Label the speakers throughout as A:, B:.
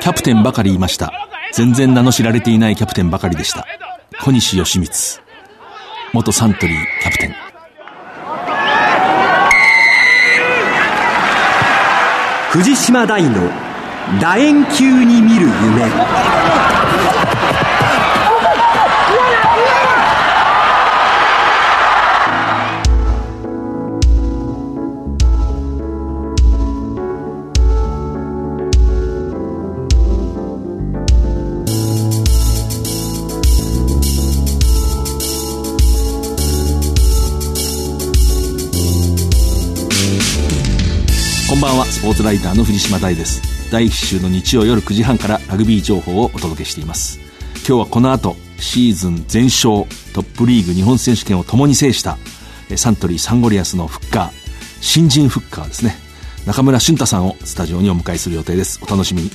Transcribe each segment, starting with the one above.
A: キャプテンばかりいました。全然名の知られていないキャプテンばかりでした。小西義光。元サントリーキャプテン。
B: 藤島大の楕円球に見る夢
A: ポーツライターの藤島大です。第1週の日曜夜9時半からラグビー情報をお届けしています。今日はこの後、シーズン全勝、トップリーグ日本選手権を共に制した、サントリーサンゴリアスのフッカー、新人フッカーですね。中村俊太さんをスタジオにお迎えする予定です。お楽しみに。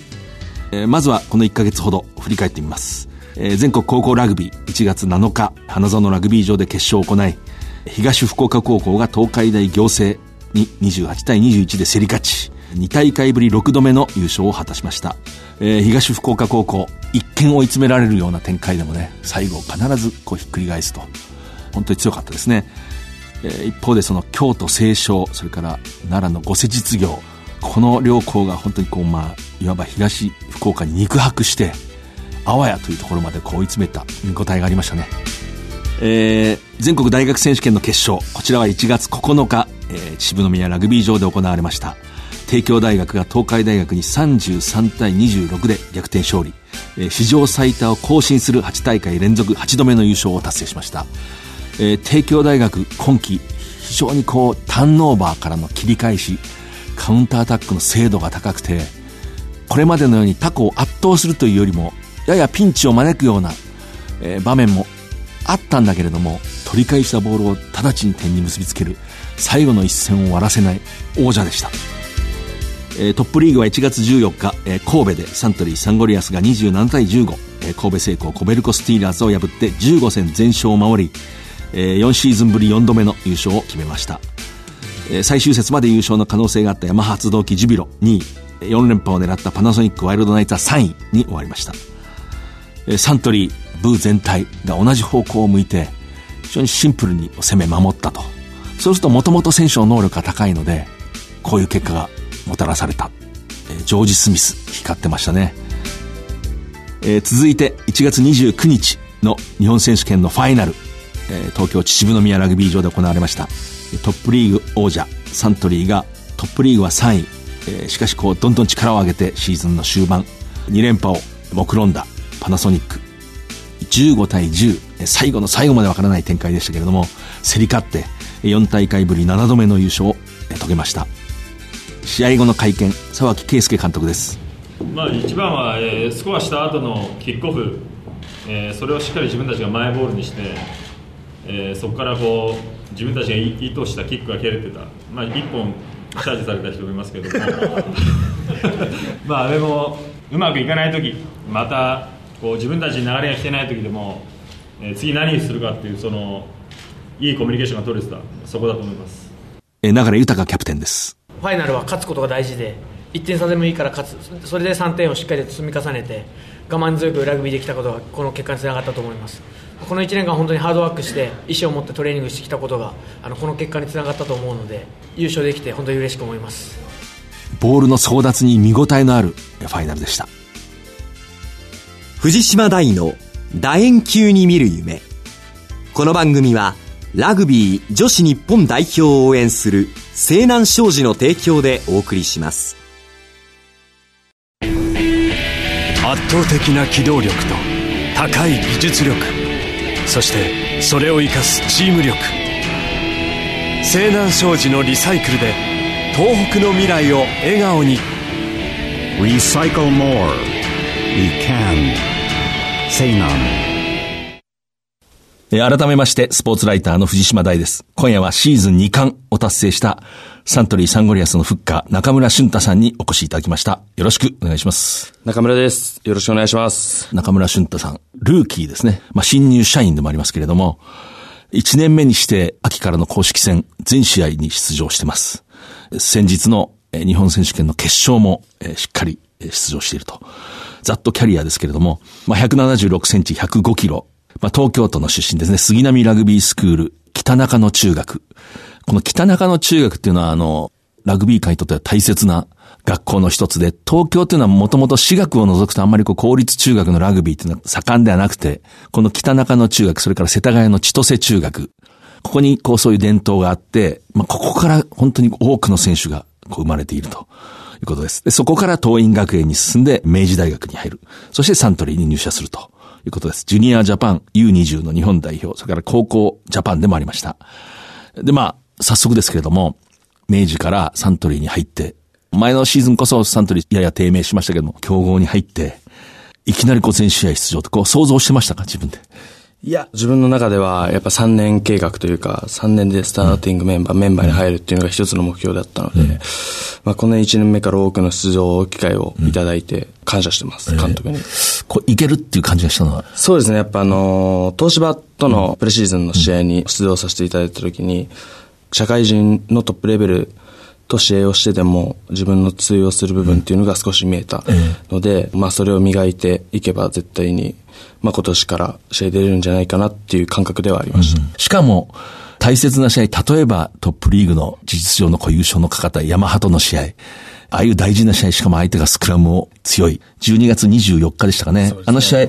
A: えーまずはこの1ヶ月ほど振り返ってみます。えー全国高校ラグビー1月7日、花園ラグビー場で決勝を行い、東福岡高校が東海大行政に28対21で競り勝ち、2大会ぶり6度目の優勝を果たしました。えー東福岡高校、一見追い詰められるような展開でもね、最後必ずこうひっくり返すと。本当に強かったですね。えー一方でその京都清少、それから奈良の御世実業、この両校が本当にこうまあ、いわば東福岡に肉薄して、あわやというところまでこう追い詰めた見応えがありましたね。えー全国大学選手権の決勝、こちらは1月9日、えー秩父宮ラグビー場で行われました。帝京大学が東海大学に33対26で逆転勝利。えー史上最多を更新する8大会連続8度目の優勝を達成しました。えー帝京大学今季非常にこうターンオーバーからの切り返しカウンターアタックの精度が高くてこれまでのように他校を圧倒するというよりもややピンチを招くような、えー場面もあったんだけれども取り返したボールを直ちに点に結びつける最後の一戦を終わらせない王者でした、えートップリーグは1月14日、えー神戸でサントリーサンゴリアスが27対15、えー神戸製鋼コベルコスティーラーズを破って15戦全勝を守り、えー4シーズンぶり4度目の優勝を決めました、えー最終節まで優勝の可能性があったヤマハ発動機ジュビロ2位4連覇を狙ったパナソニックワイルドナイツは3位に終わりましたえーサントリー、ブー全体が同じ方向を向いて、非常にシンプルに攻め守ったと。そうするともともと選手の能力が高いので、こういう結果がもたらされた。えージョージ・スミス、光ってましたね。えー続いて1月29日の日本選手権のファイナル、えー東京秩父宮ラグビー場で行われました。トップリーグ王者、サントリーがトップリーグは3位。えーしかしこう、どんどん力を上げてシーズンの終盤、2連覇を目論んだパナソニック。15対10、最後の最後までわからない展開でしたけれども、競り勝って、4大会ぶり7度目の優勝を遂げました。試合後の会見、沢木圭介監督です。
C: まあ、一番は、えースコアした後のキックオフ、えーそれをしっかり自分たちがマイボールにして、えーそこからこう自分たちが意意図したキックが蹴れてた、まあ、1本チャージされた人もいますけども まあでもうまくいかない時またこう自分たちに流れが来てない時でも、えー次何するかっていうそのいいコミュニケーションが取れてたそこだと思います。
A: えー流豊キャプテンです。
D: ファイナルは勝つことが大事で1点差でもいいから勝つ。それで3点をしっかり積み重ねて我慢強くラグビーできたことがこの結果につながったと思います。この1年間本当にハードワークして意思を持ってトレーニングしてきたことがあのこの結果につながったと思うので優勝できて本当に嬉しく思います。
A: ボールの争奪に見応えのあるファイナルでした。
B: 藤島大の楕円球に見る夢。この番組はラグビー女子日本代表を応援する西南商事の提供でお送りします
E: 圧倒的な機動力と高い技術力そしてそれを生かすチーム力西南商事のリサイクルで東北の未来を笑顔に
F: Recycle more. We can. Say none.
A: えー改めまして、スポーツライターの藤島大です。今夜はシーズン2冠を達成した、サントリーサンゴリアスのフッカー、中村俊太さんにお越しいただきました。よろしくお願いします。
G: 中村です。よろしくお願いします。
A: 中村俊太さん、ルーキーですね。まあ、新入社員でもありますけれども、1年目にして秋からの公式戦全試合に出場してます。先日のえ日本選手権の決勝も、えしっかり出場していると。ざっとキャリアですけれども、まあ、176センチ105キロ。まあ、東京都の出身ですね。杉並ラグビースクール、北中野中学。この北中野中学っていうのは、あの、ラグビー界にとっては大切な学校の一つで、東京っていうのはもともと私学を除くとあんまりこう公立中学のラグビーっていうのは盛んではなくて、この北中野中学、それから世田谷の千歳中学、ここにこうそういう伝統があって、まあ、ここから本当に多くの選手がこう生まれていると。いうことです。で、そこから東院学園に進んで明治大学に入る。そしてサントリーに入社するということです。ジュニアジャパン U20 の日本代表、それから高校ジャパンでもありました。で、まあ、早速ですけれども、明治からサントリーに入って、前のシーズンこそサントリーやや低迷しましたけども、競合に入って、いきなりこう全試合出場とこう想像してましたか？自分で。
G: いや、自分の中ではやっぱ3年計画というか、3年でスターティングメンバー、うん、メンバーに入るっていうのが一つの目標だったので、うん、まあこの1年目から多くの出場機会をいただいて感謝してます、うん、監督に。え
A: ー、こういけるっていう感じがしたのは？
G: そうですね、やっぱあの、東芝とのプレシーズンの試合に出場させていただいた時に、社会人のトップレベルと試合をしてでも自分の通用する部分っていうのが少し見えたので、まあそれを磨いていけば絶対にまあ、今年から試合出れるんじゃないかなっていう感覚ではありました。うん、
A: しかも、大切な試合、例えばトップリーグの事実上の優勝のかかったヤマハとの試合、ああいう大事な試合、しかも相手がスクラムを強い。12月24日でしたかね。ねあの試合、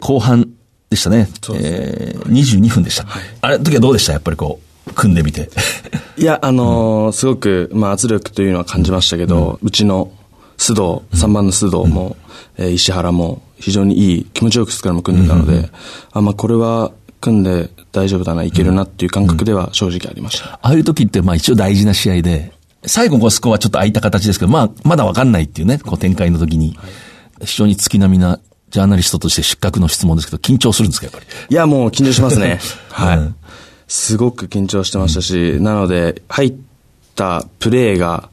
A: 後半でしたね。ねえー、22分でした。はい、あれ、時はどうでした？やっぱりこう、組んでみて。
G: いや、あのーうん、すごく、まあ圧力というのは感じましたけど、うん、うちの須藤、3番の須藤も、うん、えー、石原も、非常にいい、気持ちよくスクラム組んでたので、うんうん、あ、まあこれは組んで大丈夫だな、いけるなっていう感覚では正直ありました。うん、あ
A: あいう時って、まあ一応大事な試合で、最後こうスコアちょっと空いた形ですけど、まあまだわかんないっていうね、こう展開の時に、非常に月並みなジャーナリストとして失格の質問ですけど、緊張するんですか、やっぱり？
G: いや、もう緊張しますね。はい、うん。すごく緊張してましたし、なので、入ったプレーが、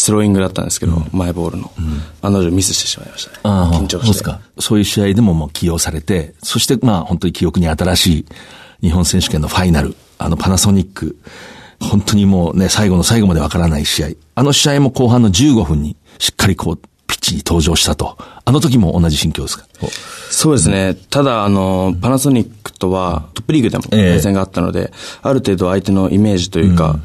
G: スローイングだったんですけど、うん、マイボールの。うん、案の定ミスしてしまいましたね。緊張して。そうですか。
A: そういう試合でももう起用されて、そしてまあ本当に記憶に新しい日本選手権のファイナル、あのパナソニック、本当にもうね、最後の最後までわからない試合。あの試合も後半の15分にしっかりこう、ピッチに登場したと。あの時も同じ心境ですか？
G: そうですね。ただ、あの、パナソニックとはトップリーグでも対戦があったので、えー、ある程度相手のイメージというか、うん、っ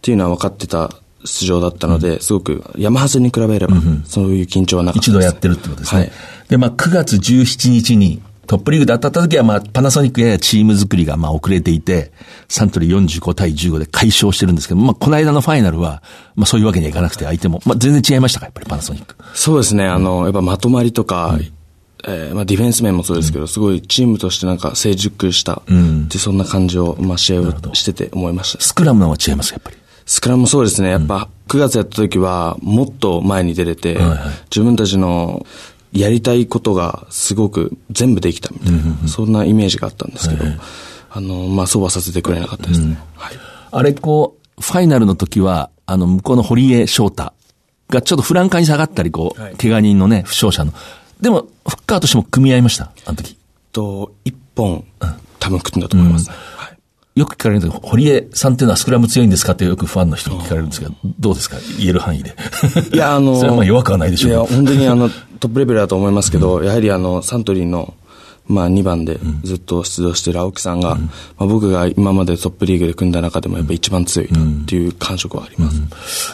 G: ていうのは分かってた出場だったので、すごく山ハゼに比べれば、そういう緊張はなかった
A: 一度やってるってことですね。はい、で、まあ、9月17日に、トップリーグで当たった時は、まあ、パナソニックややチーム作りが、まあ、遅れていて、サントリー45対15で解消してるんですけど、まあ、この間のファイナルは、まあ、そういうわけにはいかなくて、相手も、まあ、全然違いましたか、やっぱりパナソニック。
G: そうですね、あの、やっぱまとまりとか、うん。えー、まあディフェンス面もそうですけど、すごいチームとしてなんか成熟した、うん、ってそんな感じを、まあ試合をしてて思いました。
A: スクラムのは違いますやっぱり？
G: スクラムそうですね。やっぱ9月やった時はもっと前に出れて、はいはい、自分たちのやりたいことがすごく全部できたみたいな、うんうん、そんなイメージがあったんですけど、はいはい、あの、まあ、そうはさせてくれなかったですね。うん、はい、
A: あれ、こう、ファイナルの時は、あの、向こうの堀江翔太がちょっとフランカーに下がったり、こう、はい、怪我人のね、負傷者の。でも、フッカーとしても組み合いました、あの時。
G: と、一本、うん、多分組んだと思います、ね。うん
A: よく聞かれるんですけど、堀江さんっていうのはスクラム強いんですかってよくファンの人に聞かれるんですけど、どうですか？言える範囲で。
G: いや、あの、
A: それはまあ弱くはないでしょう。いや、
G: 本当にあの、トップレベルだと思いますけど、うん、やはりあの、サントリーの、まあ2番でずっと出場している青木さんが、うん、まあ僕が今までトップリーグで組んだ中でもやっぱ一番強いなっていう感触はあります。うん、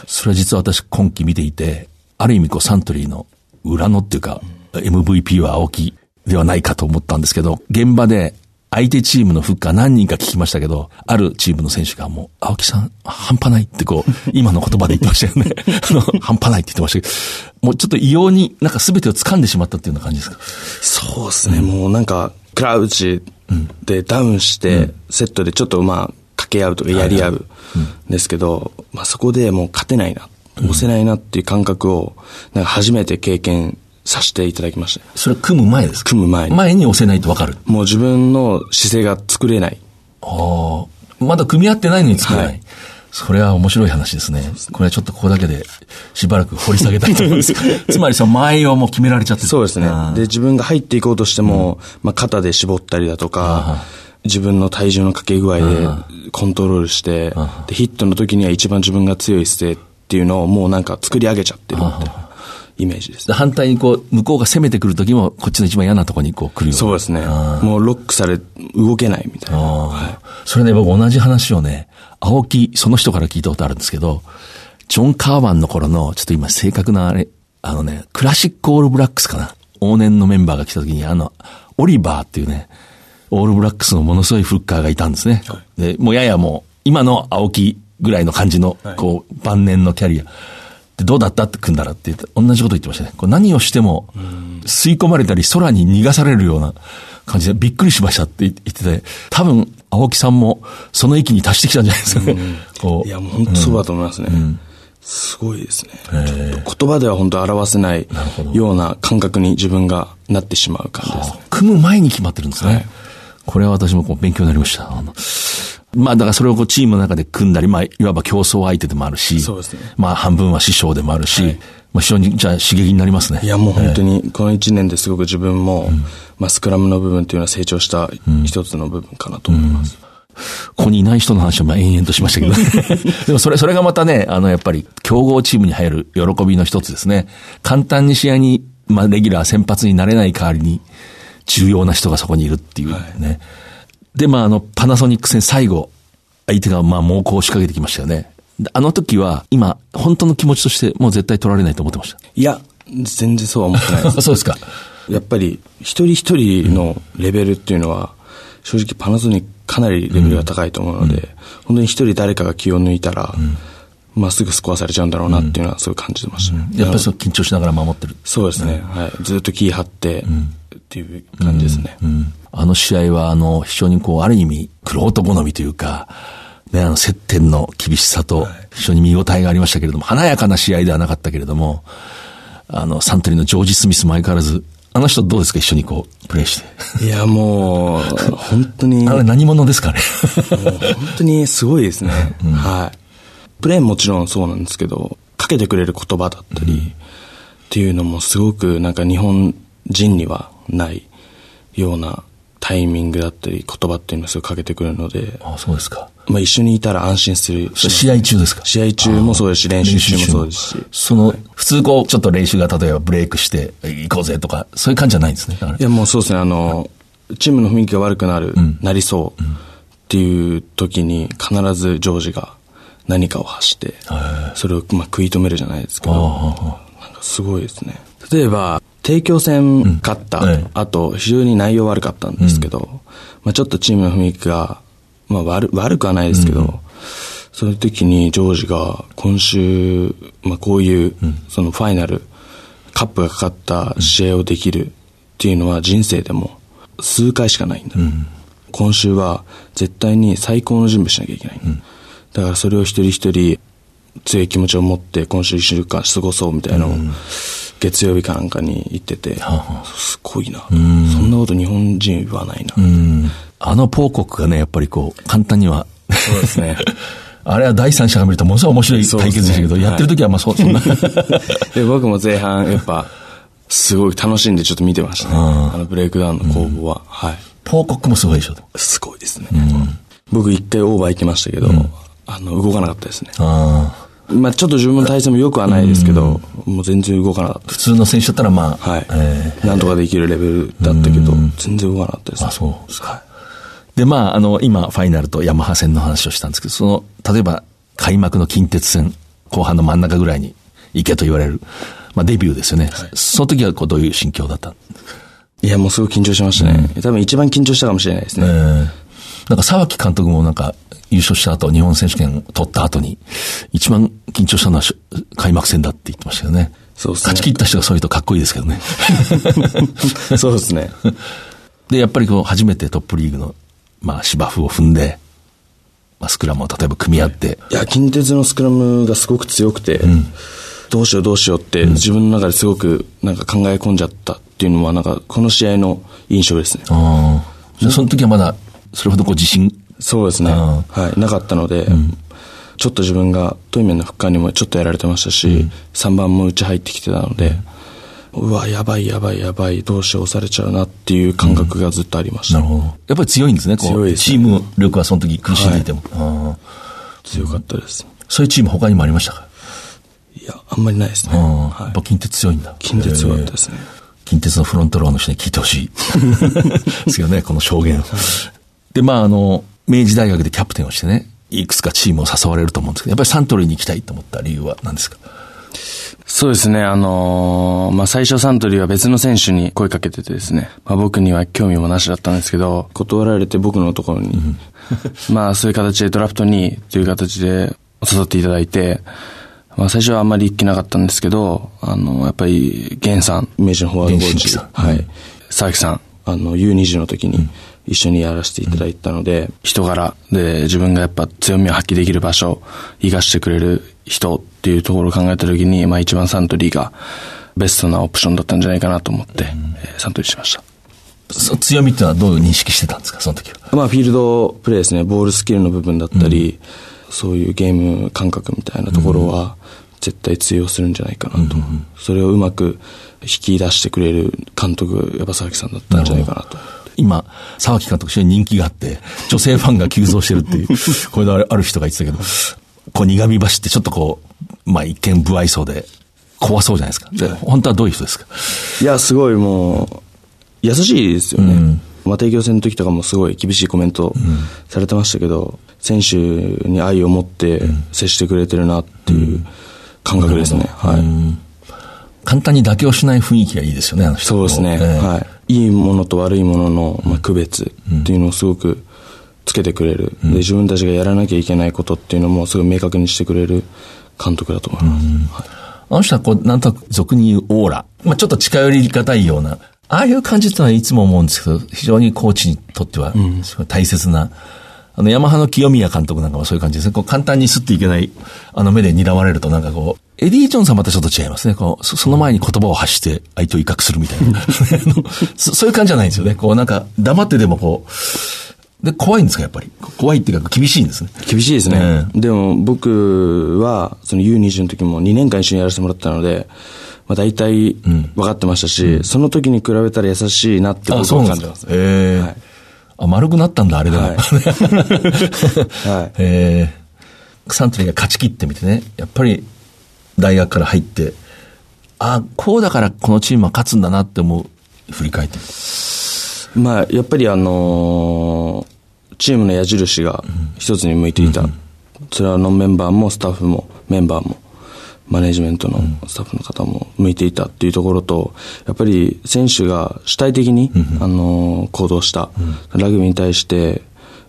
A: それは実は私今季見ていて、ある意味こうサントリーの裏のっていうか、MVP は青木ではないかと思ったんですけど、現場で相手チームのフッカー何人か聞きましたけど、あるチームの選手がもう、青木さん、半端ないってこう、今の言葉で言ってましたよね。あの、半端ないって言ってましたけど、もうちょっと異様になんか全てを掴んでしまったっていうような感じですか？
G: そうですね、うん、もうなんか、クラウチでダウンして、セットでちょっとまあ、掛け合うとかやり合うん。ですけど、まあそこでもう勝てないな、押せないなっていう感覚を、なんか初めて経験させていただきました。
A: それ組む前ですか？
G: 組む前
A: に。前に押せないとわかる。
G: もう自分の姿勢が作れない。
A: ああ。まだ組み合ってないのに作れない。はい、それは面白い話ですね。これはちょっとここだけでしばらく掘り下げたいと思います。つまりその前をもう決められちゃってる。
G: そうですね。で、自分が入っていこうとしても、うん、まあ肩で絞ったりだとか、自分の体重のかけ具合でコントロールして、で、ヒットの時には一番自分が強い姿勢っていうのをもうなんか作り上げちゃってるみたいなイメージです。
A: 反対にこう、向こうが攻めてくるときも、こっちの一番嫌なところにこう来るような
G: そうですね。もうロックされ、動けないみたいな。はい
A: それね、僕同じ話をね、青木、その人から聞いたことあるんですけど、ジョン・カーワンの頃の、ちょっと今正確なあれ、あのね、クラシックオールブラックスかな。往年のメンバーが来た時に、あの、オリバーっていうね、オールブラックスのものすごいフッカーがいたんですね。で、もうややもう、今の青木ぐらいの感じの、こう、晩年のキャリア。で、どうだった？って組んだらって言って、同じこと言ってましたね。こう何をしても、吸い込まれたり空に逃がされるような感じで、びっくりしましたって言ってて、多分、青木さんもその域に達してきたんじゃないですかね。
G: いや、もう本当そうだと思いますね。すごいですね。言葉では本当表せないような感覚に自分がなってしまう感じですね。
A: 組む前に決まってるんですね。これは私もこう勉強になりました。まあだからそれをこうチームの中で組んだり、まあいわば競争相手でもあるし、
G: そうですね
A: まあ半分は師匠でもあるし、まあ非常にじゃあ刺激になりますね。
G: いや、もう本当に、この1年ですごく自分も、まあスクラムの部分っていうのは成長した一つの部分かなと思います。
A: ここにいない人の話をまあ延々としましたけど、でもそれ、それがまたね、あの、やっぱり、強豪チームに入る喜びの一つですね。簡単に試合に、まあ、レギュラー先発になれない代わりに、重要な人がそこにいるっていうね。で、まあ、あの、パナソニック戦最後、相手がまあ、猛攻を仕掛けてきましたよね。であの時は、今、本当の気持ちとして、もう絶対取られないと思ってました。
G: いや、全然そうは思ってないです。
A: そうですか。
G: やっぱり、一人一人のレベルっていうのは、正直パナソニックかなりレベルが高いと思うので、本当に一人誰かが気を抜いたら、まあすぐスコアされちゃうんだろうなっていうのはすごい感じてましたね。
A: やっぱりそう緊張しながら守ってる。
G: そうですね。はい。ずっと気張って、っていう感じですね。
A: うんあの試合は、あの、非常にこう、ある意味、クロート好みというか、ね、あの、接点の厳しさと、非常に見応えがありましたけれども、華やかな試合ではなかったけれども、あの、サントリーのジョージ・スミスも相変わらず、あの人どうですか一緒にこう、プレイして。
G: いや、もう、本当に、
A: あれ何者ですかね
G: 本当にすごいですね。はい。プレーンもちろんそうなんですけど、かけてくれる言葉だったり、っていうのもすごくなんか日本人にはないようなタイミングだったり言葉っていうのをすごいかけてくるので、
A: あそうですか。
G: まあ一緒にいたら安心する。
A: 試合中ですか？
G: 試合中もそうですし、練習中もそうですし。
A: その、普通こう、ちょっと練習が例えばブレイクして、行こうぜとか、そういう感じじゃないんですね。
G: いやもうそうですね、あの、チームの雰囲気が悪くなる、なりそうっていう時に必ずジョージが何かを発して、それをまあ食い止めるじゃないですけど、なんかすごいですね。例えば、提供戦勝った、
A: ええ。
G: あと非常に内容悪かったんですけど、まあちょっとチームの雰囲気が、まあ悪悪くはないですけど、そういう時にジョージが今週、まあこういう、そのファイナル、カップがかかった試合をできるっていうのは人生でも数回しかないんだ。今週は絶対に最高の準備しなきゃいけない。だからそれを一人一人強い気持ちを持って今週一週間過ごそうみたいなのを月曜日かなんかに言ってて、すごいな。そんなこと日本人言わないな。
A: うんあのポーコックがね、やっぱりこう、簡単には。
G: そうですね。
A: あれは第三者が見るとものすごい面白い対決でしたけど、
G: ね
A: やってる時はまあそ、そんな。
G: で僕も前半やっぱすごい楽しんでちょっと見てましたね。あのブレイクダウンの攻防は。はい。
A: ポーコックもすごいでしょ。
G: すごいですね。僕一回オーバー行きましたけど、あの、動かなかったですね。
A: ああ
G: まあちょっと自分の体勢も良くはないですけど、もう全然動かなかった。
A: 普通の選手だったらまあ、
G: はい、
A: え
G: なんとかできるレベルだったけど、全然動かなかったです、
A: あそうですか。で、まあ、あの、今、ファイナルとヤマハ戦の話をしたんですけど、その、例えば、開幕の近鉄戦、後半の真ん中ぐらいに行けと言われる、まあ、デビューですよね。その時は、こう、どういう心境だった？
G: いや、もうすごい緊張しましたね。多分一番緊張したかもしれないですね。
A: えーなんか沢木監督もなんか優勝した後、日本選手権取った後に、一番緊張したのはし開幕戦だって言ってましたよね。
G: そうですね
A: 勝ち切った人がそういうとかっこいいですけどね。
G: そうですね。
A: で、やっぱりこう、初めてトップリーグの、まあ、芝生を踏んで、まあ、スクラムを例えば組み合って、
G: いや、近鉄のスクラムがすごく強くて、どうしようどうしようって、自分の中ですごくなんか考え込んじゃったっていうのは、なんかこの試合の印象ですね。
A: ああ。じゃあその時はまだ、それほどこう自信、
G: そうですね。
A: あ
G: はい。なかったので、ちょっと自分がトイメンの復活にもちょっとやられてましたし、3番もうち入ってきてたので、うわ、やばいやばいやばい、どうしよう押されちゃうなっていう感覚がずっとありました。
A: なるほど。やっぱり強いんですね、こう。
G: 強いね
A: チーム力はその時苦しんでいても。ああ
G: 強かったです。
A: そういうチーム他にもありましたか？
G: いや、あんまりないですね。
A: うんや
G: はい
A: っぱ近鉄強いんだ。
G: 近鉄強かったですね。
A: 近鉄のフロントローの人に聞いてほしい。ですよね、この証言。で、まあ、あの、明治大学でキャプテンをしてね、いくつかチームを誘われると思うんですけど、やっぱりサントリーに行きたいと思った理由は何ですか？
G: そうですね、あのーまあ、最初サントリーは別の選手に声かけててですね、まあ、僕には興味もなしだったんですけど、断られて僕のところに、まあ、そういう形でドラフトにという形で誘っていただいて、まあ、最初はあんまり行けなかったんですけど、あの、やっぱり、ゲンさん、明治のフォワードコーチ。はい、佐々木さん、あの、U20 の時に一緒にやらせていただいたので、人柄。で自分がやっぱ強みを発揮できる場所、生かしてくれる人っていうところを考えた時に、まあ一番サントリーがベストなオプションだったんじゃないかなと思って、えーサントリーしました。
A: そ強みっていうのはどういう認識してたんですか、その時は。
G: まあフィールドプレーですね、ボールスキルの部分だったり、そういうゲーム感覚みたいなところは、絶対通用するんじゃないかなと。それをうまく引き出してくれる監督、やっぱ佐々木さんだったんじゃないかなと。
A: 今、沢木監督非常に人気があって、女性ファンが急増してるっていう、これである人が言ってたけど、こう苦み走ってちょっとこう、まあ一見不愛想で、怖そうじゃないですか。で本当はどういう人ですか？
G: いや、すごいもう、優しいですよね。まあ、提供戦の時とかもすごい厳しいコメントされてましたけど、選手に愛を持って接してくれてるなっていう感覚ですね。はい。
A: 簡単に妥協しない雰囲気がいいですよね、あの人
G: そうですね。
A: ええ
G: はい。いいものと悪いものの、まあ、区別っていうのをすごくつけてくれる。で、自分たちがやらなきゃいけないことっていうのもすごい明確にしてくれる監督だと思います。はい
A: あの人はこう、なんとなく俗に言うオーラ。まあちょっと近寄りがたいような、ああいう感じってのはいつも思うんですけど、非常にコーチにとっては、すごい大切な、あの、ヤマハの清宮監督なんかもそういう感じですね。こう、簡単にすっていけない、あの目で睨まれるとなんかこう、エディ・ジョンさんまたちょっと違いますね。こう、そその前に言葉を発して相手を威嚇するみたいな。そそういう感じじゃないんですよね。こう、なんか、黙ってでもこう、で、怖いんですか、やっぱり？怖いっていうか、厳しいんですね。
G: 厳しいですね。でも僕は、その U20 の時も2年間一緒にやらせてもらったので、まあ大体分かってましたし、その時に比べたら優しいなって
A: あ、
G: 僕は感じますす。。
A: ええ
G: はい
A: あ、丸くなったんだ、あれでも。
G: はい はい
A: ええサントリーが勝ち切ってみてね、やっぱり大学から入って、あ、こうだからこのチームは勝つんだなって思う、振り返って。
G: まあ、やっぱりあのーチームの矢印が一つに向いていた。それはノンメンバーもスタッフもメンバーも、マネジメントのスタッフの方も向いていたっていうところと、やっぱり選手が主体的に、あのー行動した。ラグビーに対して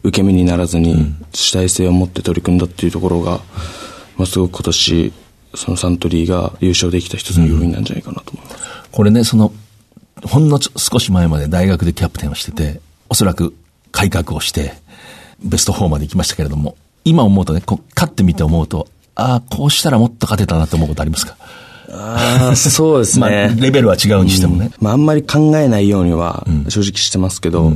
G: 受け身にならずに主体性を持って取り組んだっていうところが、まあ、すごく今年、そのサントリーが優勝できた一つの要因なんじゃないかなと思います。
A: これね、その、ほんの少し前まで大学でキャプテンをしてて、おそらく改革をして、ベスト4まで行きましたけれども、今思うとね、こう勝ってみて思うと、ああ、こうしたらもっと勝てたなって思うことありますか？
G: ああ、そうです
A: まあ、
G: ね。
A: レベルは違うにしてもね。
G: まあ、あんまり考えないようには正直してますけど、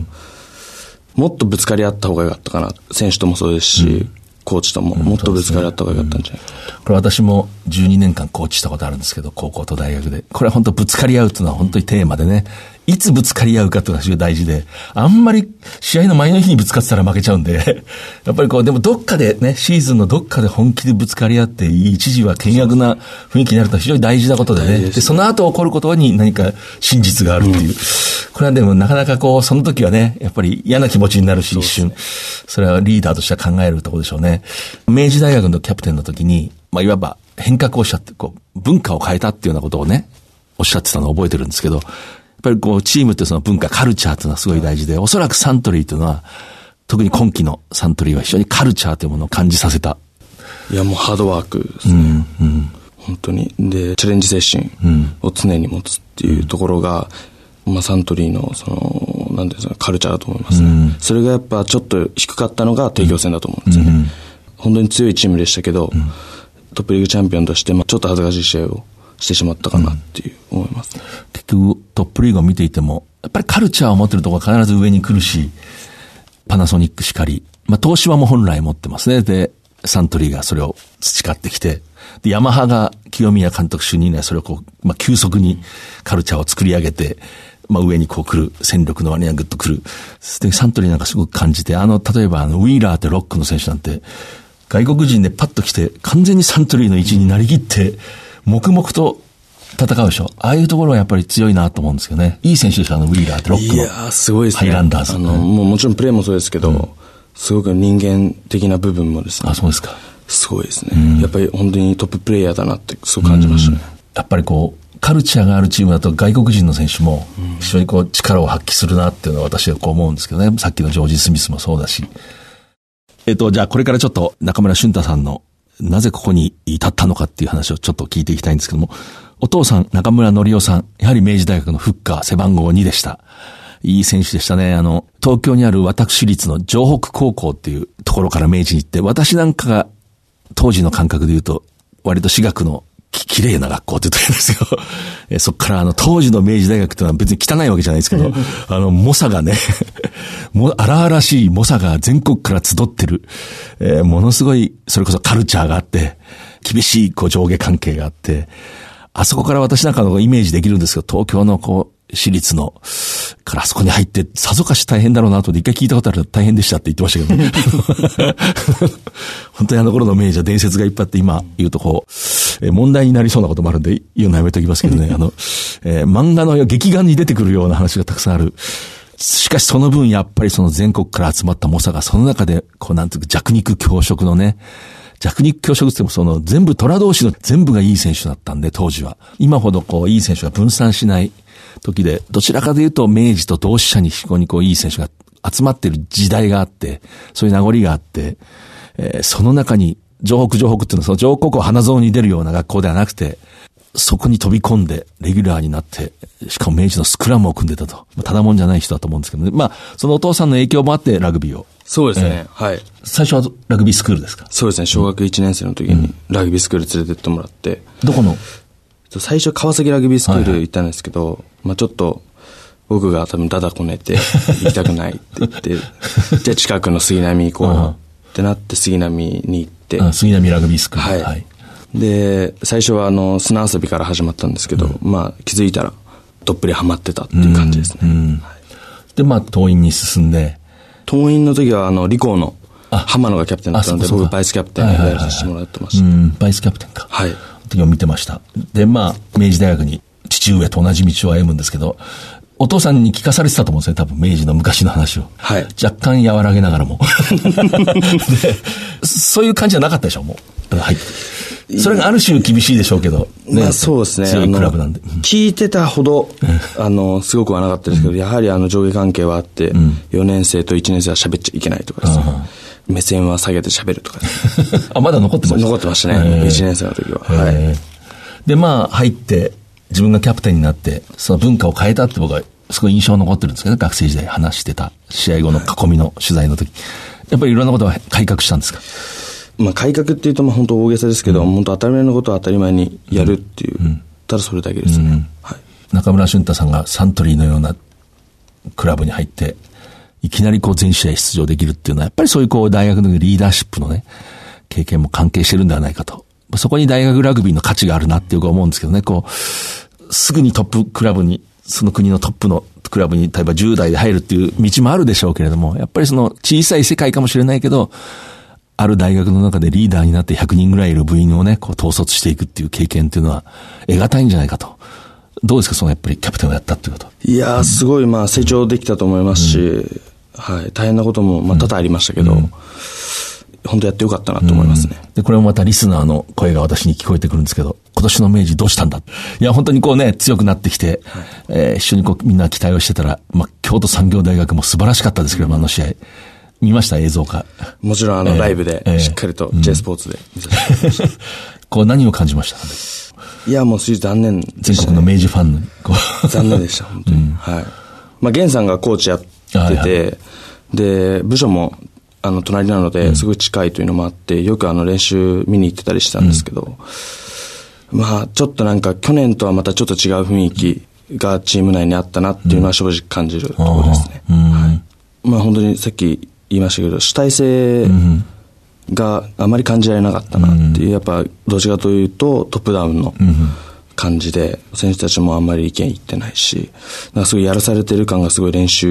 G: もっとぶつかり合った方が良かったかな。選手ともそうですし、コーチとももっとぶつかり合った方が良かったんじゃない？かな。
A: これ私も12年間コーチしたことあるんですけど、高校と大学で。これは本当ぶつかり合うっていうのは本当にテーマでね、いつぶつかり合うかっていうのが非常に大事で、あんまり試合の前の日にぶつかってたら負けちゃうんで、やっぱりこう、でもどっかでね、シーズンのどっかで本気でぶつかり合って、一時は険悪な雰囲気になると非常に大事なことでね、で、その後起こることに何か真実があるっていう。これはでもなかなかこう、その時はね、やっぱり嫌な気持ちになるし、一瞬。それはリーダーとしては考えるところでしょうね。明治大学のキャプテンの時に、まあ、いわば変革をおっしゃって、こう、文化を変えたっていうようなことをね、おっしゃってたのを覚えてるんですけど、やっぱりこう、チームってその文化、カルチャーっていうのはすごい大事で、おそらくサントリーというのは、特に今期のサントリーは非常にカルチャーというものを感じさせた。
G: いや、もうハードワークですね。本当に。で、チャレンジ精神を常に持つっていうところが、まあ、サントリーの、その、なんていうんですか、カルチャーだと思いますね。それがやっぱちょっと低かったのが提供戦だと思うんですよね。本当に強いチームでしたけど、トップリーグチャンピオンとして、まあ、ちょっと恥ずかしい試合をしてしまったかなっていう思いますね。
A: 結局トップリーグを見ていても、やっぱりカルチャーを持ってるところが必ず上に来るし、パナソニックしかり、まあ東芝も本来持ってますね。で、サントリーがそれを培ってきて、で、ヤマハが清宮監督就任以来それをこう、まあ急速にカルチャーを作り上げて、まあ上にこう来る、戦力の割にはグッと来る。で、サントリーなんかすごく感じて、あの、例えばあの、ウィーラーってロックの選手なんて、外国人でパッと来て、完全にサントリーの位置になりきって、黙々と戦うでしょ。ああいうところはやっぱり強いなと思うんですけどね。いい選手でしょ、あの、ウィーラーってロックの。
G: いやー、すごいですね。
A: ハイランダーズ。
G: あの、もうもちろんプレーもそうですけど、すごく人間的な部分もですね。
A: あ、そうですか。
G: すごいですね。やっぱり本当にトッププレイヤーだなって、そう感じましたね。
A: やっぱりこう、カルチャーがあるチームだと外国人の選手も非常にこう力を発揮するなっていうのは私はこう思うんですけどね。さっきのジョージ・スミスもそうだし。えっと、じゃあこれからちょっと中村俊太さんのなぜここに至ったのかっていう話をちょっと聞いていきたいんですけども、お父さん、中村則夫さん、やはり明治大学のフッカー、背番号2でした。いい選手でしたね。あの、東京にある私立の城北高校っていうところから明治に行って、私なんかが当時の感覚で言うと、割と私学のき綺麗な学校って言ったんですよ。えそっからあの、当時の明治大学っていうのは別に汚いわけじゃないですけど、あの、猛者がね、も、荒々しい猛者が全国から集ってる、えーものすごい、それこそカルチャーがあって、厳しいこう上下関係があって、あそこから私なんかのイメージできるんですけど、東京のこう、私立の、からあそこに入って、さぞかし大変だろうなと一回聞いたことある大変でしたって言ってましたけどね。本当にあの頃の明治は伝説がいっぱいあって、今言うとこう、えー問題になりそうなこともあるんで、言うのやめておきますけどね、あの、えー漫画の劇画に出てくるような話がたくさんある。しかしその分やっぱりその全国から集まった猛者がその中で、こうなんていうか弱肉強食のね、弱肉強食って言ってもその全部虎同士の全部がいい選手だったんで、当時は。今ほどこういい選手が分散しない時で、どちらかというと明治と同志社に非常にこういい選手が集まってる時代があって、そういう名残があって、えーその中に、城北城北っていうのはその城北高校花園に出るような学校ではなくて、そこに飛び込んで、レギュラーになって、しかも明治のスクラムを組んでたと。まあただもんじゃない人だと思うんですけどね。まあ、そのお父さんの影響もあってラグビーを。
G: そうですね。はい。
A: 最初はラグビースクールですか？
G: そうですね。小学1年生の時にラグビースクール連れてってもらって、
A: どこの？
G: 最初川崎ラグビースクール行ったんですけど、まあちょっと、僕が多分ダダこねて、行きたくないって言って、じゃあ近くの杉並行こうよ ってなって杉並に行って、
A: あ杉並ラグビースクール。
G: はい。で、最初はあの、砂遊びから始まったんですけど、まあ気づいたら、どっぷりハマってたっていう感じですね。
A: うんで、まあ、党員に進んで、
G: 党員の時はあの、理工の
A: あ
G: 浜野がキャプテンだったので、僕バイスキャプテンをやらさせてもらってました。
A: うん、バイスキャプテンか。
G: はい。
A: 時を見てました。で、まあ、明治大学に父上と同じ道を歩むんですけど、お父さんに聞かされてたと思うんですね、多分明治の昔の話を。
G: はい
A: 若干和らげながらも。で、そういう感じじゃなかったでしょ、もう。入って。それがある種厳しいでしょうけど。ね
G: まあそうですね。
A: 強いクラブなんで。うん
G: 聞いてたほど、あの、すごくはなかったですけど、やはりあの上下関係はあって、4年生と1年生は喋っちゃいけないとかですね。目線は下げて喋るとかね。
A: あ、まだ残ってました
G: 残ってましたね。
A: へー
G: 1年生の時は。はい。
A: えーで、まあ、入って、自分がキャプテンになって、その文化を変えたって僕は、すごい印象に残ってるんですけどね、学生時代話してた、試合後の囲みの取材の時。やっぱりいろんなことは改革したんですか？
G: まあ改革っていうとまあ本当大げさですけど、本当当たり前のことを当たり前にやるっていう、ただそれだけですね。はい。
A: 中村俊太さんがサントリーのようなクラブに入って、いきなりこう全試合出場できるっていうのは、やっぱりそういうこう大学のリーダーシップのね、経験も関係してるんではないかと。そこに大学ラグビーの価値があるなっていうか思うんですけどね、こう、すぐにトップクラブに、その国のトップのクラブに、例えば10代で入るっていう道もあるでしょうけれども、やっぱりその小さい世界かもしれないけど、ある大学の中でリーダーになって100人ぐらいいる部員をね、こう統率していくっていう経験っていうのは、得難いんじゃないかと。どうですか、そのやっぱりキャプテンをやったっていうこと。
G: いやー、すごいまあ成長できたと思いますし、はい。大変なこともまあ多々ありましたけど、本当やってよかったなと思いますね。
A: で、これもまたリスナーの声が私に聞こえてくるんですけど、今年の明治どうしたんだ？いや、本当にこうね、強くなってきて、えー一緒にこうみんな期待をしてたら、まあ、京都産業大学も素晴らしかったですけども、あの試合。見ました？映像か。
G: もちろんあの
A: ええ
G: ライブで
A: ええ
G: しっかりと J スポーツで見させてもらいました。
A: こう何を感じました？
G: いや、もう残念で
A: 全国の明治ファンに。こう
G: 残念でした、本当に。はい。まあ、源さんがコーチやって
A: はいは
G: て、で、部署も、あの、隣なので、すごい近いというのもあって、よくあの、練習見に行ってたりしたんですけど、まあ、ちょっとなんか、去年とはまたちょっと違う雰囲気がチーム内にあったなっていうのは正直感じるところですね。
A: うん
G: はい。まあ、本当にさっき言いましたけど、主体性があまり感じられなかったなっていう、やっぱ、どちらかというと、トップダウンの、感じで、選手たちもあんまり意見言ってないし、なんかすごいやらされてる感がすごい練習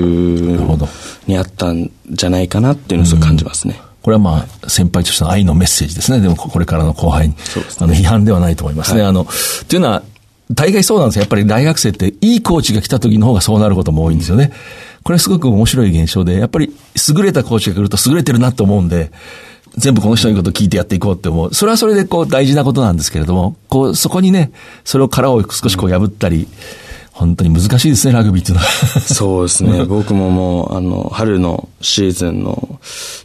G: にあったんじゃないかなっていうのをすごい感じますね。
A: これはまあ、先輩としての愛のメッセージですね。でも、これからの後輩に。あの、批判ではないと思いますね。あの、というのは、大概そうなんですよ。やっぱり大学生って、いいコーチが来た時の方がそうなることも多いんですよね。これすごく面白い現象で、やっぱり優れたコーチが来ると優れてるなと思うんで、全部この人の言うことを聞いてやっていこうって思う。それはそれでこう大事なことなんですけれども、こう、そこにね、それを殻を少しこう破ったり、本当に難しいですね、ラグビーっていうのは。
G: そうですね。僕ももう、あの、春のシーズンの、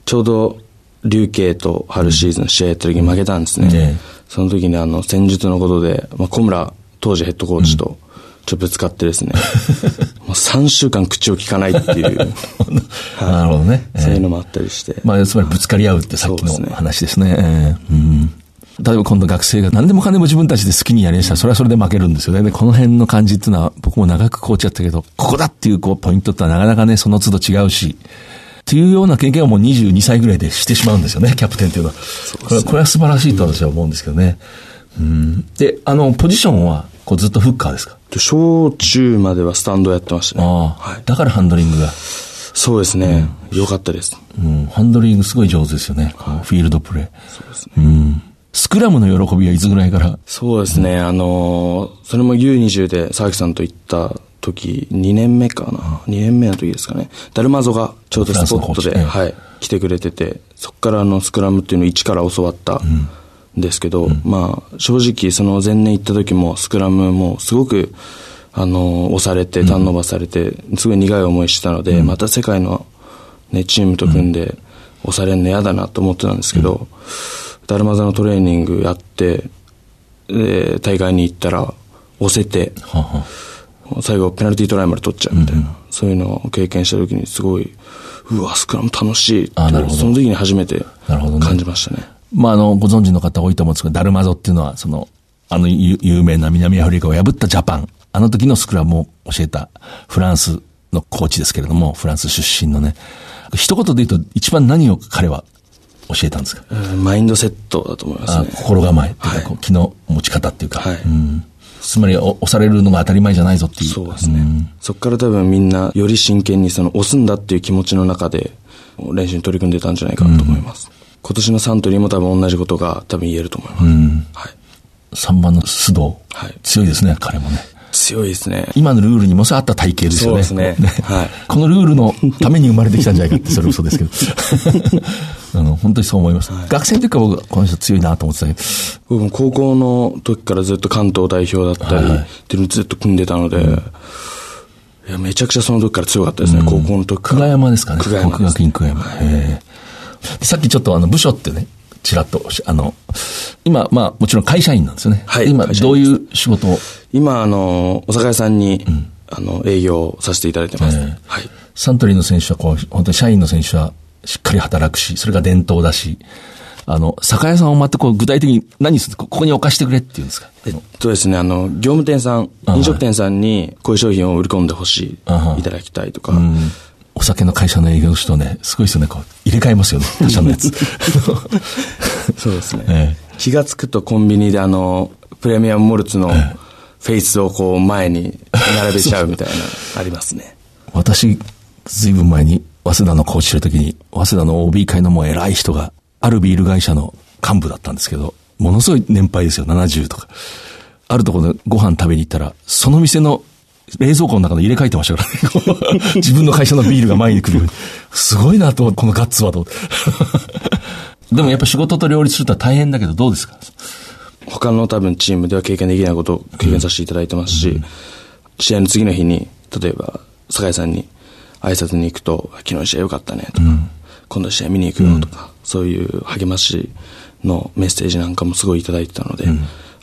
G: ちょうど、琉球と春シーズン試合やった時に負けたんですね。
A: ええ
G: その時にあの、戦術のことで、まあ、小村当時ヘッドコーチと、とぶつかってですね、もう3週間口を聞かないっていう、
A: なるほどね。ええ
G: そういうのもあったりして。
A: まあ、つまりぶつかり合うってさっき
G: そうですね
A: の話ですね。ええうん例えば今度学生が何でもかんでも自分たちで好きにやりましたら、それはそれで負けるんですよね。で、この辺の感じっていうのは、僕も長くコーチやったけど、ここだっていうこうポイントってのはなかなかね、その都度違うし、っていうような経験をもう22歳ぐらいでしてしまうんですよね、キャプテンっていうのは。これはこれは素晴らしいと私は思うんですけどね。うん、で、あの、ポジションは、こうずっとフッカーですか？
G: で小中まではスタンドやってましたね。
A: ああ、だからハンドリングが。
G: そうですね。よかったです。
A: うん、ハンドリングすごい上手ですよね。このフィールドプレー。そうですね。うん。スクラムの喜びはいつぐらいから？
G: そうですね。あのーそれも U20 で沢木さんと行った時、2年目かな？2年目の時ですかね。ダルマゾがちょうどスポットで、はい、来てくれてて、そこからあのスクラムっていうのを一から教わったんですけど、まあ、正直その前年行った時もスクラムもすごく、あのー押されて、ターンオーバーされて、すごい苦い思いしたので、また世界のね、チームと組んで押されるの嫌だなと思ってたんですけど、ダルマザのトレーニングやって、で、大会に行ったら、押せて、最後ペナルティートライまで取っちゃうみたいな、そういうのを経験した時にすごい、うわ、スクラム楽しいってその時に初めて感じましたね。
A: まあ、あの、ご存知の方多いと思うんですけど、ダルマゾっていうのは、その、あの有有名な南アフリカを破ったジャパン、あの時のスクラムを教えたフランスのコーチですけれども、フランス出身のね、一言で言うと一番何を彼は教えたんですか？
G: うんマインドセットだと思います
A: あ
G: ね。
A: 心構えっていうか、
G: はい
A: 気の持ち方っていうか、
G: はい
A: うんつまりお押されるのが当たり前じゃないぞっていう。
G: そうですね。そこから多分みんなより真剣にその押すんだっていう気持ちの中で練習に取り組んでたんじゃないかなと思います。今年のサントリーも多分同じことが多分言えると思います。はい。
A: 3番の須藤、
G: はい
A: 強いですね、彼もね。
G: 強いですね。
A: 今のルールにもさあった体型ですよね。
G: そうですねはい
A: このルールのために生まれてきたんじゃないかって、それ嘘ですけど。あの、本当にそう思います。学生の時から僕はこの人強いなと思ってたけど、
G: 僕も高校の時からずっと関東代表だったり、
A: はい
G: っていうのをずっと組んでたので、いや、めちゃくちゃその時から強かったですね、高校の時から。
A: 久我山ですかね。
G: 久我山です
A: 国学院久我山。へえさっきちょっとあの、部署ってね、ちらっとあの、今、まあ、もちろん会社員なんですよね。
G: はい
A: 今、どういう仕事を、
G: 今、あの、お酒屋さんに、あの、営業をさせていただいてます。
A: ええ。
G: はい。
A: サントリーの選手はこう、本当に社員の選手はしっかり働くし、それが伝統だし、あの、酒屋さんをまってこう、具体的に何するこここに置かしてくれっていうんですか？
G: えっとですね、あの、業務店さん、
A: あ
G: 飲食店さんにこういう商品を売り込んでほしい、
A: い
G: ただきたいとか、
A: うんお酒の会社の営業の人ね、すごいですよね、こう、入れ替えますよね、他社のやつ。
G: そうですね。
A: え
G: 気がつくとコンビニであの、プレミアムモルツのフェイスをこう前に並べちゃうみたいな、ありますね。
A: 私、ずいぶん前に、早稲田のコーチしてる時に、早稲田の OB 会のもう偉い人が、あるビール会社の幹部だったんですけど、ものすごい年配ですよ、70とか。あるところでご飯食べに行ったら、その店の冷蔵庫の中で入れ替えてましたからね。自分の会社のビールが前に来るように。すごいなと思って、このガッツはと。でもやっぱ仕事と両立するとは大変だけど、どうですか？
G: 他の多分チームでは経験できないことを経験させていただいてますし、試合の次の日に、例えば、酒井さんに挨拶に行くと、昨日の試合良かったねとか、今度試合見に行くよとか、そういう励ましのメッセージなんかもすごいいただいてたので、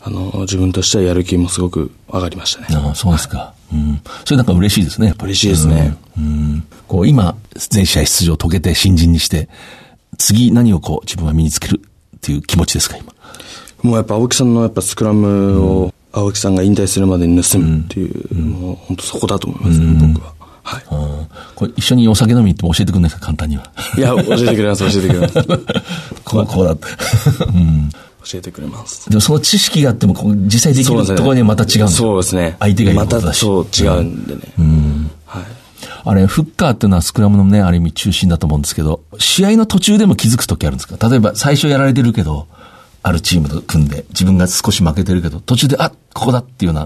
G: あの、自分としてはやる気もすごく上がりましたね。
A: ああ、そうですか。うん。それなんか嬉しいですね、やっぱり。
G: 嬉しいですね。
A: うん。こう、今、全試合出場を遂げて新人にして、次何をこう、自分は身につけるっていう気持ちですか、今？
G: もうやっぱ青木さんのやっぱスクラムを青木さんが引退するまでに盗むっていう、もう本当そこだと思いますね、僕は。はい。
A: うん。これ一緒にお酒飲みに行っても教えてくんないですか、簡単には？
G: いや、教えてくれます、教えてくれます。
A: こう、こうだって。うん。
G: 教えてくれます。
A: でもその知識があっても、実際できるところにはまた違う
G: そうですね。
A: 相手がいること
G: また
A: だし。
G: そう違うんでね。はい。
A: あれ、フッカーっていうのはスクラムのね、ある意味中心だと思うんですけど、試合の途中でも気づくときあるんですか？例えば最初やられてるけど、あるチームと組んで、自分が少し負けてるけど、途中で、あ、ここだっていうような、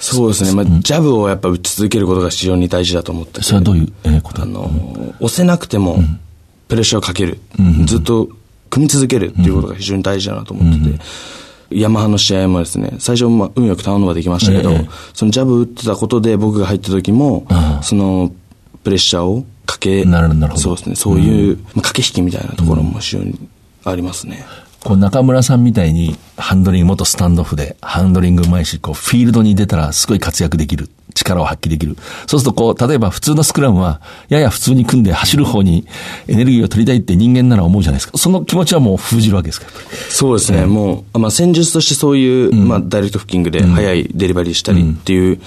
G: そうですね。まあ、ジャブをやっぱ打ち続けることが非常に大事だと思ってて
A: それはどういう、えーこと
G: あの、押せなくても、プレッシャーをかける。ずっと組み続けるっていうことが非常に大事だなと思ってて。ヤマハの試合もですね、最初、まあ、運よくターンオーバーできましたけど、
A: ええ。
G: そのジャブ打ってたことで僕が入った時も、その、プレッシャーをかけ、そうですね、そういう、まあ、駆け引きみたいなところも非常にありますね。
A: こう中村さんみたいに、ハンドリング、元スタンドオフで、ハンドリングうまいし、こう、フィールドに出たらすごい活躍できる。力を発揮できる。そうすると、こう、例えば普通のスクラムは、やや普通に組んで走る方にエネルギーを取りたいって人間なら思うじゃないですか。その気持ちはもう封じるわけですか。
G: そうですね、もう、まあ、戦術としてそういう、まあ、ダイレクトフッキングで速いデリバリーしたりっていう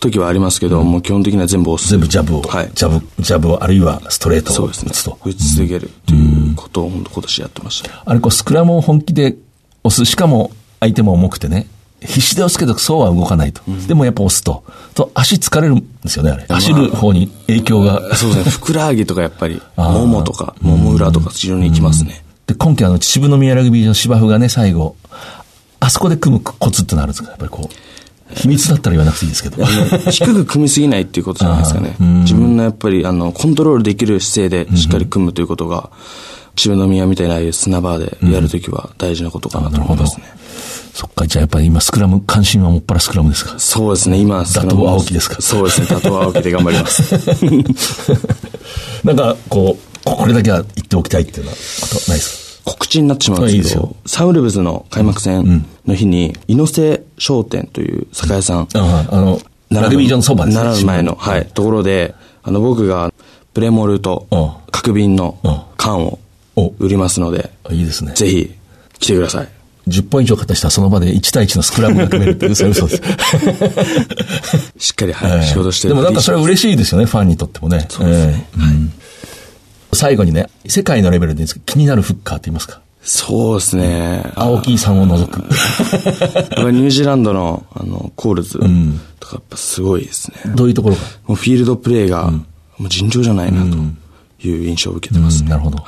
G: 時はありますけど、もう基本的には全部押す。
A: 全部ジャブを、
G: はい。
A: ジャブ、ジャブを、あるいはストレートを
G: そうですね
A: 打つと。。
G: 打ち続けるっていうことを、本当今年やってました。
A: あれ、こう、スクラムを本気で押す。しかも、相手も重くてね。必死で押すけど、そうは動かないと。でもやっぱ押すと。と、足疲れるんですよね、あれ。走る方に影響が。
G: そうですね、ふくらはぎとかやっぱり、ももとか、もも裏とか非常にいきますね。
A: で、今季あの、秩父宮ラグビー場の芝生がね、最後、あそこで組むコツってのあるんですか？やっぱりこう、秘密だったら言わなくていいですけど。
G: 低く組みすぎないっていうことじゃないですかね。自分のやっぱり、あの、コントロールできる姿勢でしっかり組むということが、渋野宮みたいな砂場でやるときは大事なことかなと思います。ね。
A: そっか、じゃあやっぱり今スクラム、関心はもっぱらスクラムですか？
G: そうですね、今、
A: 打倒青木ですか？
G: そうですね、打倒青木で頑張ります。
A: なんか、こう、これだけは言っておきたいっていうようなことないです
G: 告知になってしまうんですけど
A: いい
G: サウルブズの開幕戦の日に、猪瀬商店という酒屋さん、
A: かあの、ラグビー場のそばですね。
G: 奈良の前の、はい、ところで、あの、僕が、プレモルと
A: うん、
G: 角瓶の
A: うん。
G: 缶を
A: お
G: 売りますので、
A: あいいですね。
G: ぜひ、来てください。
A: 10本以上勝った人はその場で1対1のスクラムが組めるっていう、そうです。
G: しっかり、は
A: ええ
G: い、仕事して
A: でもなんかそれは
G: し
A: 嬉しいですよね、ファンにとってもね。
G: そうですね
A: 最後にね、世界のレベルで気になるフッカーって言いますか？
G: そうですね。
A: 青木さんを除く。
G: ニュージーランドの、あの、コールズとかやっぱすごいですね。
A: どういうところか。
G: もうフィールドプレーが、もう尋常じゃないなという印象を受けてますね。
A: うんなるほど。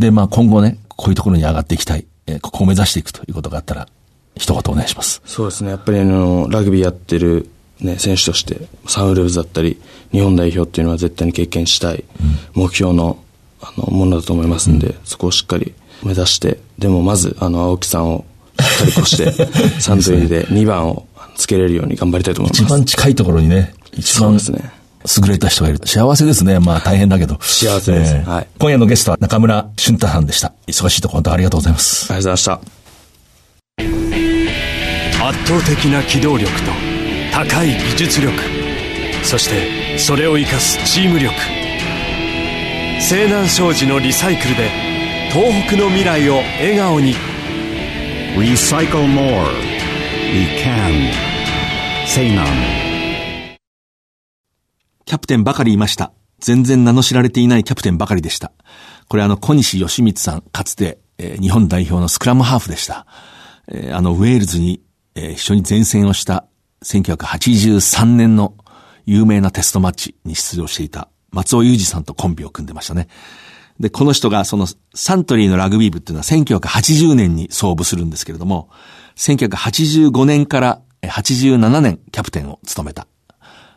A: で、まあ今後ね、こういうところに上がっていきたい、えーここを目指していくということがあったら、一言お願いします。
G: そうですね。やっぱりあの、ラグビーやってる、ね、選手として、サンウルブズだったり、日本代表っていうのは絶対に経験したい目標の、あの、ものだと思いますんで、そこをしっかり目指して、でもまず、あの、青木さんをしっかり越して、サントリーで2番をつけれるように頑張りたいと思います。
A: 一番近いところにね、一番
G: そうですね。
A: 優れた人がいる。幸せですね。まあ大変だけど。
G: 幸せですはい
A: 今夜のゲストは中村俊太さんでした。忙しいところ本当ありがとうございます。
G: ありがとうございました。
E: 圧倒的な機動力と高い技術力そしてそれを生かすチーム力西南商事のリサイクルで東北の未来を笑顔に
F: Recycle more. We can. Say none.
A: キャプテンばかりいました。全然名の知られていないキャプテンばかりでした。これあの、小西義光さん、かつて、えー日本代表のスクラムハーフでした。えーあの、ウェールズに、えー一緒に前線をした1983年の有名なテストマッチに出場していた松尾裕二さんとコンビを組んでましたね。で、この人がそのサントリーのラグビー部っていうのは1980年に創部するんですけれども、1985年から87年キャプテンを務めた。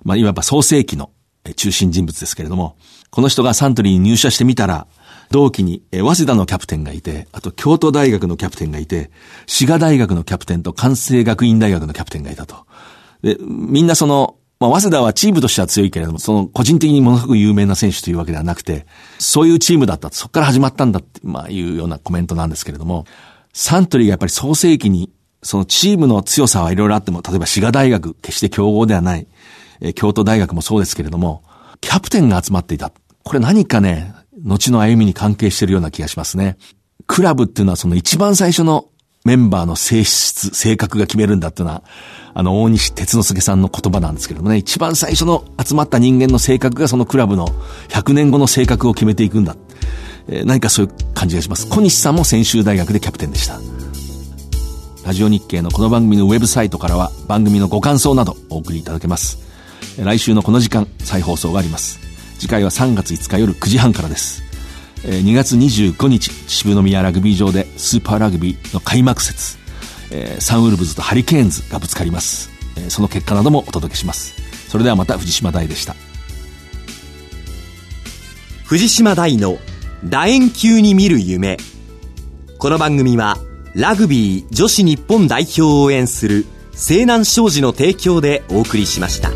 A: まあ、いわば創世期の中心人物ですけれども、この人がサントリーに入社してみたら、同期にえ早稲田のキャプテンがいて、あと京都大学のキャプテンがいて、滋賀大学のキャプテンと関西学院大学のキャプテンがいたと。で、みんなその、まあ、早稲田はチームとしては強いけれども、その個人的にものすごく有名な選手というわけではなくて、そういうチームだった。そこから始まったんだって、まあ、いうようなコメントなんですけれども、サントリーがやっぱり創世期に、そのチームの強さはいろいろあっても、例えば滋賀大学、決して強豪ではない、え京都大学もそうですけれども、キャプテンが集まっていた。これ何かね、後の歩みに関係しているような気がしますね。クラブっていうのはその一番最初のメンバーの性質、性格が決めるんだっていうのは、あの、大西哲之助さんの言葉なんですけれどもね、一番最初の集まった人間の性格がそのクラブの100年後の性格を決めていくんだ。えー何かそういう感じがします。小西さんも専修大学でキャプテンでした。ラジオ日経のこの番組のウェブサイトからは番組のご感想などお送りいただけます。来週のこの時間、再放送があります。次回は3月5日夜9時半からです。2月25日渋宮ラグビー場でスーパーラグビーの開幕節、サンウルブズとハリケーンズがぶつかります、その結果などもお届けします。それではまた藤島大でした。
B: 藤島大の楕円球に見る夢。この番組はラグビー女子日本代表を応援する西南商事の提供でお送りしました。